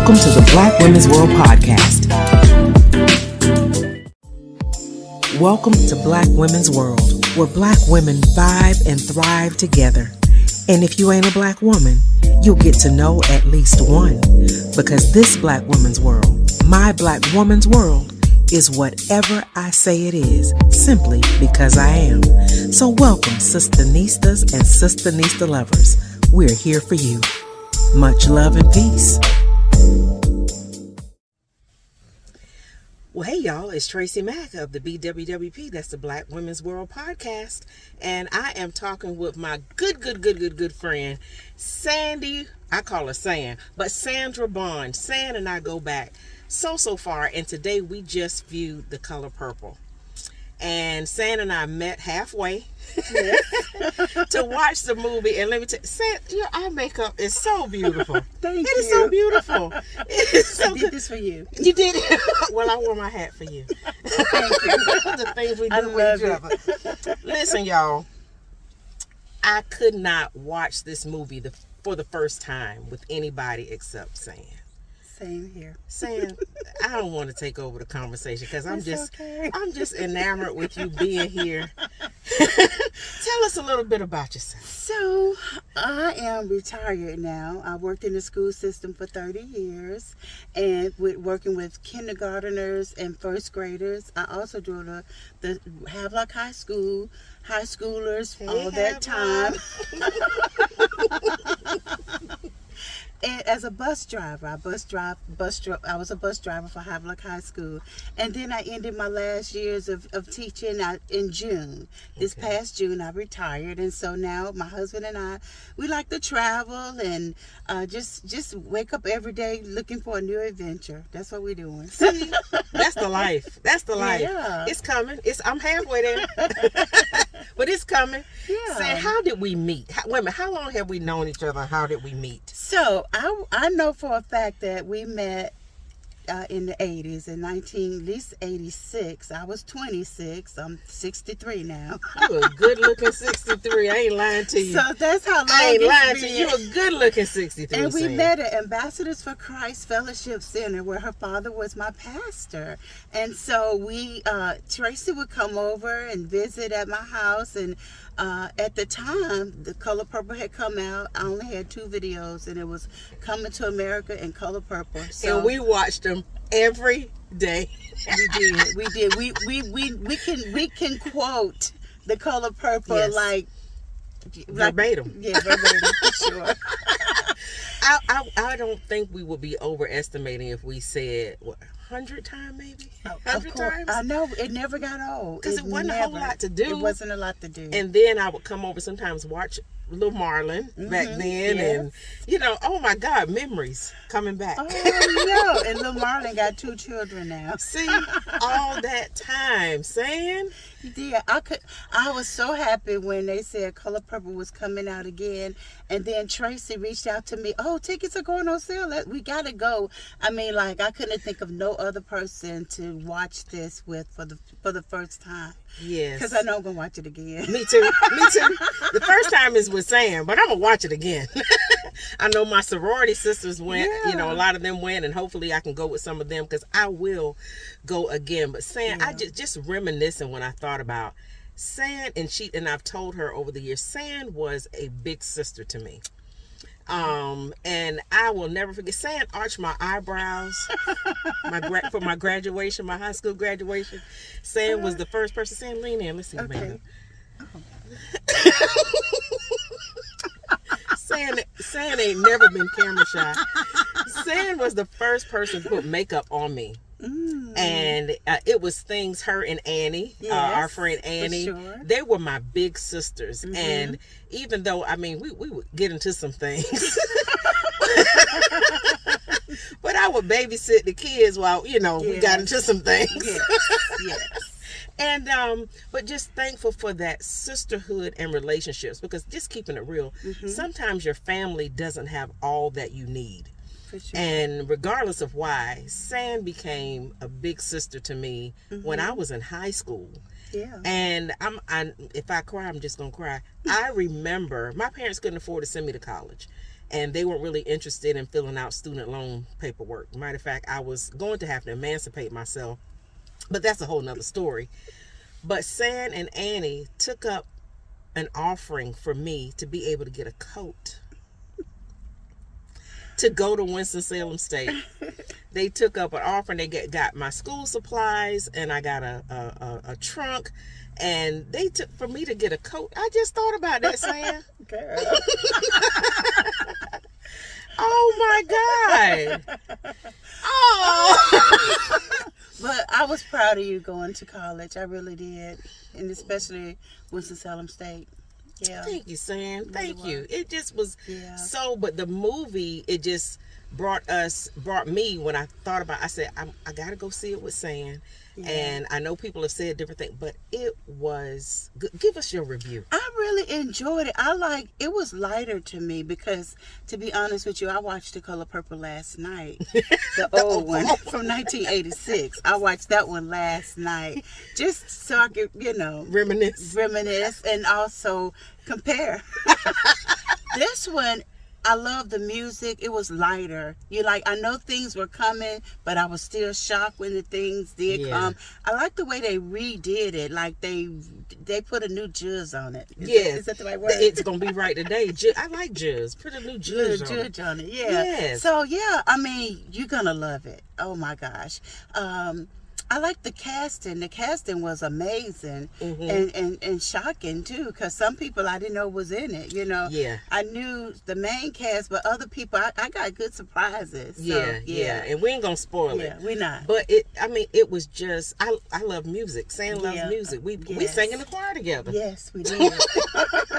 Welcome to the Black Women's World Podcast. Welcome to Black Women's World, where black women vibe and thrive together. And if you ain't a black woman, you'll get to know at least one. Because this Black Women's World, my Black Woman's World, is whatever I say it is, simply because I am. So welcome, SistaNistas and SistaNista lovers. We're here for you. Much love and peace. Well, hey y'all, it's TracyMac of the BWWP. That's the Black Women's World Podcast. And I am talking with my good, good, good, good, good friend, Sandy. I call her San, but Sandra Bond. San and I go back so, so far. And today we just viewed the color purple and San and I met halfway to watch the movie. And let me tell you, your eye makeup is so beautiful. Thank it you. is so beautiful. It is so I did good. this for you. You did it. well, I wore my hat for you. Thank you. the things we do I with each other. Listen, y'all. I could not watch this movie the, for the first time with anybody except San. Same here. San, I don't want to take over the conversation because I'm It's just okay. I'm just enamored with you being here. Tell us a little bit about yourself. So, I am retired now. I worked in the school system for 30 years and with working with kindergarteners and first graders. I also do the, the Havelock High School, high schoolers, Hey, all that time. and as a bus driver, I bus drive bus dri- I was a bus driver for Havelock High School, and then I ended my last years of, of teaching I, in June. This Okay. past June, I retired, and so now my husband and I we like to travel and uh, just just wake up every day looking for a new adventure. That's what we're doing. See, that's the life. That's the life. Yeah. It's coming. It's I'm halfway there, but it's coming. Yeah. Say, how did we meet? How, wait a minute. How long have we known each other? How did we meet? So I I know for a fact that we met uh, in the 80s in 19 at least 86 i was 26 i'm 63 now You a good looking 63. I ain't lying to you. so that's how long I ain't lying to you. You a good looking 63. and we San. met at Ambassadors for Christ Fellowship Center where her father was my pastor. And so we, uh, Tracy would come over and visit at my house. And uh, at the time, The Color Purple had come out. I only had two videos, and it was Coming to America and Color Purple. So and we watched them every day. we did, we did. We, we, we, we can, we can quote The Color Purple Yes. like, like Verbatim. Yeah, verbatim, for sure. I, I I don't think we would be overestimating if we said what hundred times maybe oh, Of hundred times. I know it never got old because it wasn't a whole lot to do. It wasn't a lot to do. and then I would come over sometimes watch Little Marlon back Mhm, then, yes. and you know, oh my God, memories coming back. oh no! And little Marlon got two children now. See all that time, saying Yeah, I could. I was so happy when they said Color Purple was coming out again, and then Tracy reached out to me. Oh, tickets are going on sale. We gotta go. I mean, like I couldn't think of no other person to watch this with for the for the first time yes, because I know I'm gonna watch it again. Me too. Me too. The first time is with San, but I'm gonna watch it again. I know my sorority sisters went. You know, a lot of them went, and hopefully I can go with some of them because I will go again. But San, I just just reminiscing when I thought about San, and she and I've told her over the years, San was a big sister to me. Um, and I will never forget. San arched my eyebrows, my gra- for my graduation, my high school graduation. San was the first person. San, lean in. Listen, Okay. baby. San, San ain't never been camera shy. San was the first person to put makeup on me. Mm. And uh, it was things her and Annie, uh, our friend Annie, sure. Mm-hmm. they were my big sisters. And even though, I mean, we, we would get into some things. but I would babysit the kids while, you know, we got into some things. yes, yes. And um, but just thankful for that sisterhood and relationships because just keeping it real, Mm-hmm. sometimes your family doesn't have all that you need. Sure. And regardless of why, San became a big sister to me when I was in high school. yeah. And I'm, I, if I cry, I'm just gonna cry. I remember my parents couldn't afford to send me to college, and they weren't really interested in filling out student loan paperwork. Matter of fact, I was going to have to emancipate myself, but that's a whole nother story. But San and Annie took up an offering for me to be able to get a coat to go to Winston-Salem State. they took up an offering. they get, got my school supplies and I got a, a, a, a trunk and they took for me to get a coat. I just thought about that, San. Oh my God. Oh. But I was proud of you going to college. I really did. And especially Winston-Salem State. Yeah. Thank you, San. Thank you. It just was Yeah. so, but the movie, it just brought us, brought me when I thought about. I said, I'm, I gotta go see it with San, Yeah. and I know people have said different things, but it was. g- Give us your review. I really enjoyed it. I like it was lighter to me because to be honest with you, I watched The Color Purple last night. The old one from 1986. I watched that one last night just so I could, you know, Reminisce. reminisce and also compare. this one, I love the music. It was lighter. You like, I know things were coming, but I was still shocked when the things did Yeah. come. I like the way they redid it. Like they they put a new judge on it. Is Yes. that, is that the right word? It's gonna be right today. Ju- I like Juz. Put a new Juz on. it. on it. Yeah. Yes. So yeah, I mean, you're gonna love it. Oh my gosh. Um, I like the casting. The casting was amazing Mm-hmm. and, and and shocking too, because some people I didn't know was in it. You know. Yeah. I knew the main cast, but other people I, I got good surprises. So, Yeah, yeah, and we ain't gonna spoil Yeah, it. we're not. But it, I mean, it was just. I, I love music. San loves Yeah. music. We we sang in the choir together. yes, we did.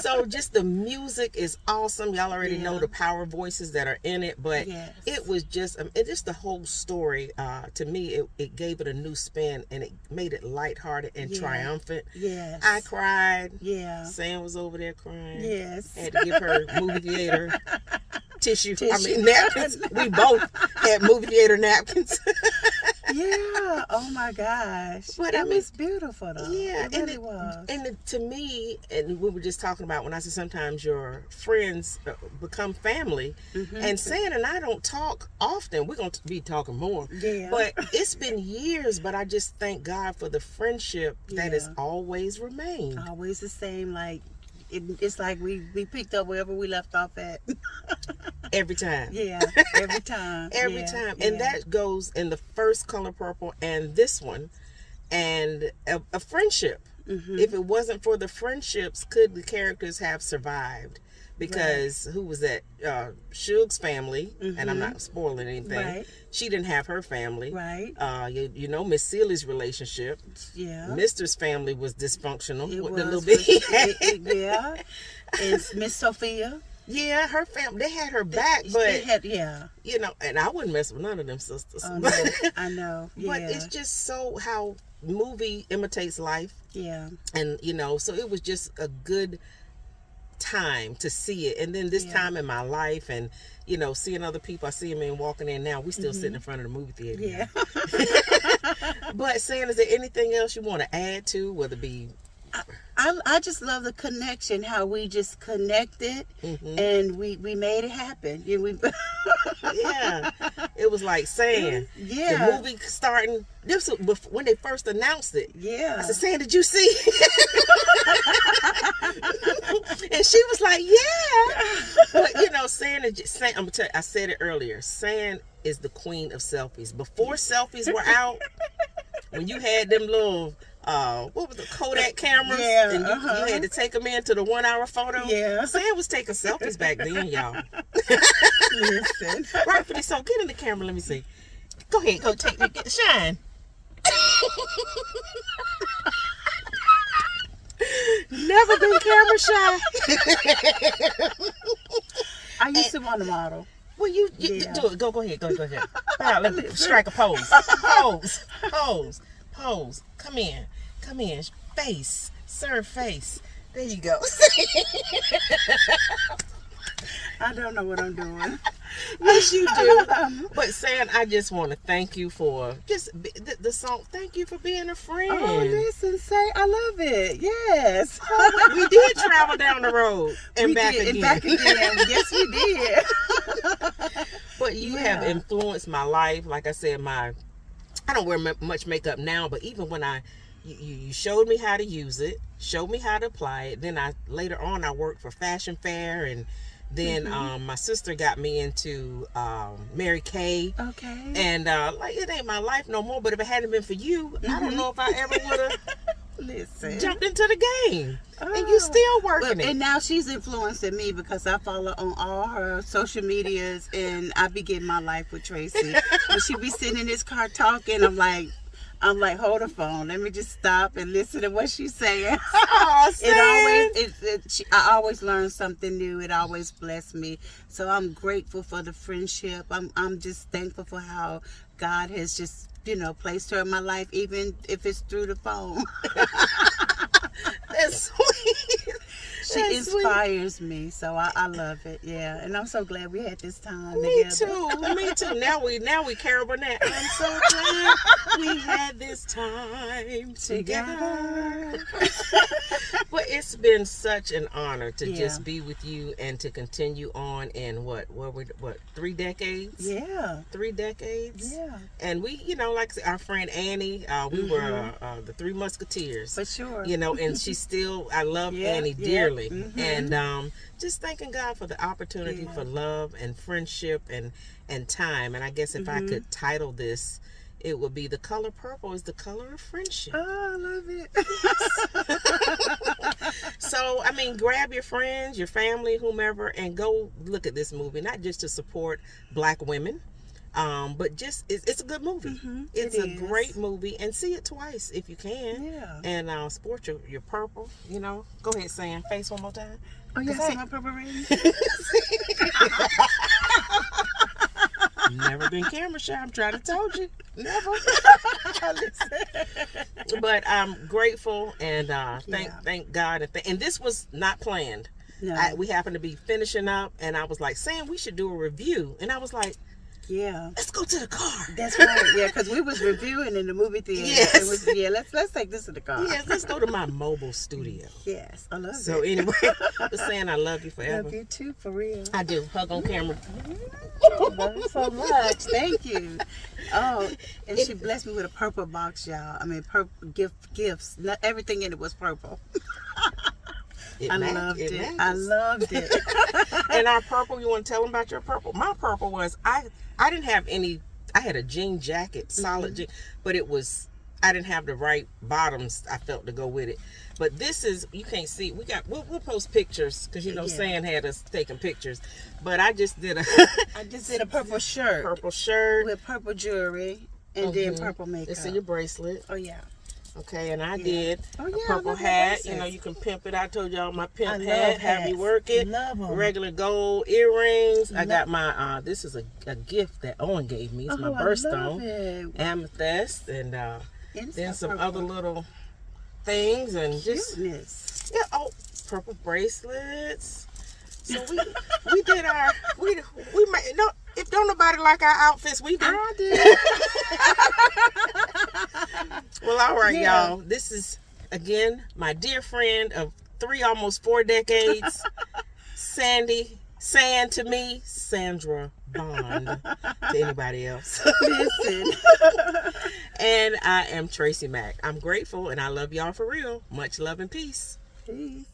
so just the music is awesome. Y'all already know the power voices that are in it, but Yes. it was just um, it just the whole story. Uh, to me, it, it gave it a new spin and it made it lighthearted and Yeah. triumphant. yes. I cried. Yeah. San was over there crying. Yes. Had to give her movie theater tissue. I mean napkins. We both had movie theater napkins. yeah. Oh my gosh. But it I mean- was beautiful though. Yeah, it and it- was. And it- to me, and we were just talking about when I said sometimes your friends uh, become family, Mm-hmm. and San and I don't talk often. We're gonna be talking more, Yeah. But it's been years, but I just thank God for the friendship that has always remained. always the same like it, it's like we we picked up wherever we left off at every time. yeah every time Every Yeah, time, and yeah. that goes in the first color purple and this one, and a, a friendship. Mm-hmm. If it wasn't for the friendships, could the characters have survived? Because who was that? Uh, Shug's family, and I'm not spoiling anything. Mm-hmm. Right. She didn't have her family. right Uh, you, you know Miss Celie's relationship. yeah Mister's family was dysfunctional. it with was the little yeah it's Miss Sofia Yeah, her family. They had her back, but they had yeah you know, and I wouldn't mess with none of them sisters. I know I know yeah But it's just so how movie imitates life, yeah and you know, so it was just a good time to see it. And then this Yeah. time in my life, and you know, seeing other people, I see them in walking in now. We still sitting mm-hmm. in front of the movie theater. yeah But saying, is there anything else you want to add to, whether it be I, I just love the connection how we just connected Mm-hmm. and we we made it happen yeah we yeah, it was like saying Yeah. the movie starting. This was when they first announced it. yeah I said, San, did you see? and she was like, yeah. But you know, San is just, San, I'm gonna tell you, I said it earlier. San is the queen of selfies. Before selfies were out, when you had them little, uh, what was the Kodak cameras, Yeah, and you, uh-huh. you had to take them into the one hour photo. Yeah. San was taking selfies back then, y'all. listen Rightfully so. Get in the camera. Let me see. Go ahead. Go take get shine. Never been camera shy. I used to want to model Well, you, you Yeah. do it. Go, go ahead. Go, go ahead. Now, let me strike a pose. Pose, pose, pose. Come in, come in. Face, serve face. There you go. I don't know what I'm doing. yes, you do. Um, but saying, I just want to thank you for just the, the, song. Thank you for being a friend. Oh, listen, say I love it. Yes, oh, we, we, did travel down the road and we back did, again. And back again. yes, we did. but you yeah. have influenced my life. Like I said, my I don't wear much makeup now, but even when I you, you showed me how to use it, showed me how to apply it. Then I later on I worked for Fashion Fair and then mm-hmm. um, my sister got me into um, Mary Kay. Okay. And uh, like it ain't my life no more. But if it hadn't been for you, mm-hmm. I don't mm-hmm. know if I ever would have Listen. jumped into the game. Oh. And you still working well, it. And now she's influencing me because I follow on all her social medias and I begin my life with Tracy. when she be sitting in this car talking, I'm like, I'm like, hold the phone. Let me just stop and listen to what she's saying. Oh, it always, it, it, she, I always learn something new. It always bless me. So I'm grateful for the friendship. I'm, I'm just thankful for how God has just, you know, placed her in my life, even if it's through the phone. That's sweet she That's inspires sweet. me, so I, I, love it. Yeah, and I'm so glad we had this time me together. too. Me too. Now we now we Carol Burnett. I'm so glad we had this time together. but it's been such an honor to yeah. just be with you and to continue on in what what we what three decades? Yeah, three decades. Yeah, and we, you know, like our friend Annie, uh, we mm-hmm. were uh, uh, the Three Musketeers for sure. You know, and she still, I love yeah, Annie dearly mm-hmm. and um, just thanking God for the opportunity yeah. for love and friendship and and time. And I guess if mm-hmm. I could title this, it would be the color purple is the color of friendship. Oh, I love it. I mean, grab your friends, your family, whomever, and go look at this movie, not just to support black women, um, but just it's, it's a good movie. Mm-hmm, it's a great movie, and see it twice if you can. Yeah. And uh, sport your your purple. You know, go ahead, San. Face one more time. Oh yeah, see my purple ring. Never been camera shy. I'm trying to told you. Never. but I'm grateful and uh, thank yeah. thank God and, th- and this was not planned. No. I, we happened to be finishing up, and I was like, San, we should do a review, and I was like yeah. Let's go to the car. That's right. Yeah, because we was reviewing in the movie theater. Yes. It was, yeah, let's let's take this to the car. Yes, let's go to my mobile studio. Yes, I love so, it. So anyway, just saying I love you forever. Love you too, for real. I do. Hug on camera. Mm-hmm. love you so much. Thank you. Oh, and she blessed me with a purple box, y'all. I mean, purple gift gifts. Not everything in it was purple. It I loved it. it. I loved it. and our purple, you want to tell them about your purple? My purple was I I didn't have any. I had a jean jacket, solid mm-hmm. jean, but it was I didn't have the right bottoms. I felt to go with it. But this is you can't see. We got we'll, we'll post pictures because you know yeah. San had us taking pictures. But I just did a. I just did a purple shirt. Purple shirt with purple jewelry and mm-hmm. then purple makeup. It's in your bracelet. Oh yeah. Okay, and I yeah. did oh, yeah, a purple hat. You know, you can pimp it. I told y'all my pimp hat. Have me work it. Love them. Regular gold earrings. Love I got my. uh This is a, a gift that Owen gave me. It's oh, my birthstone. Amethyst and uh then some purple. other little things and just yeah. Oh, purple bracelets. So we we did our we we made no if don't nobody like our outfits, we do. I did. all right, yeah. y'all. This is again my dear friend of three, almost four decades, Sandy. San to me, Sandra Bond to anybody else. Listen. and I am TracyMac. I'm grateful and I love y'all for real. Much love and peace. Peace.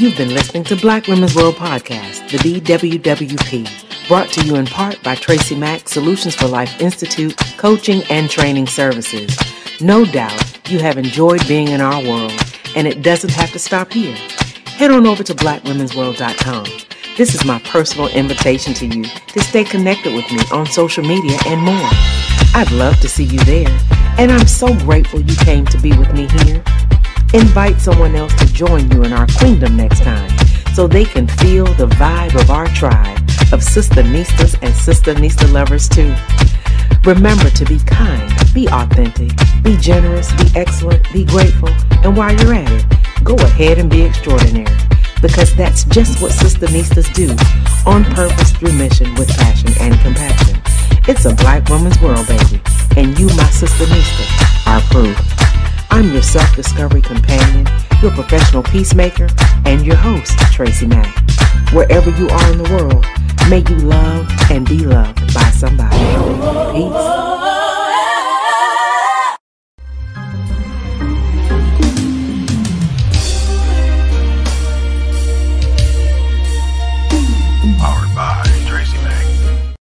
You've been listening to Black Women's World Podcast, the BWWP, brought to you in part by TracyMac Solutions for Life Institute, coaching and training services. No doubt you have enjoyed being in our world, and it doesn't have to stop here. Head on over to blackwomensworld.com. This is my personal invitation to you to stay connected with me on social media and more. I'd love to see you there, and I'm so grateful you came to be with me here. Invite someone else to join you in our queendom next time so they can feel the vibe of our tribe of SistaNistas and SistaNista lovers too. Remember to be kind, be authentic, be generous, be excellent, be grateful, and while you're at it, go ahead and be extraordinary. Because that's just what SistaNistas do, on purpose through mission with passion and compassion. It's a black woman's world, baby, and you, my SistaNista, are proof. I'm your self-discovery companion, your professional peacemaker, and your host, TracyMac. Wherever you are in the world, may you love and be loved by somebody. Peace.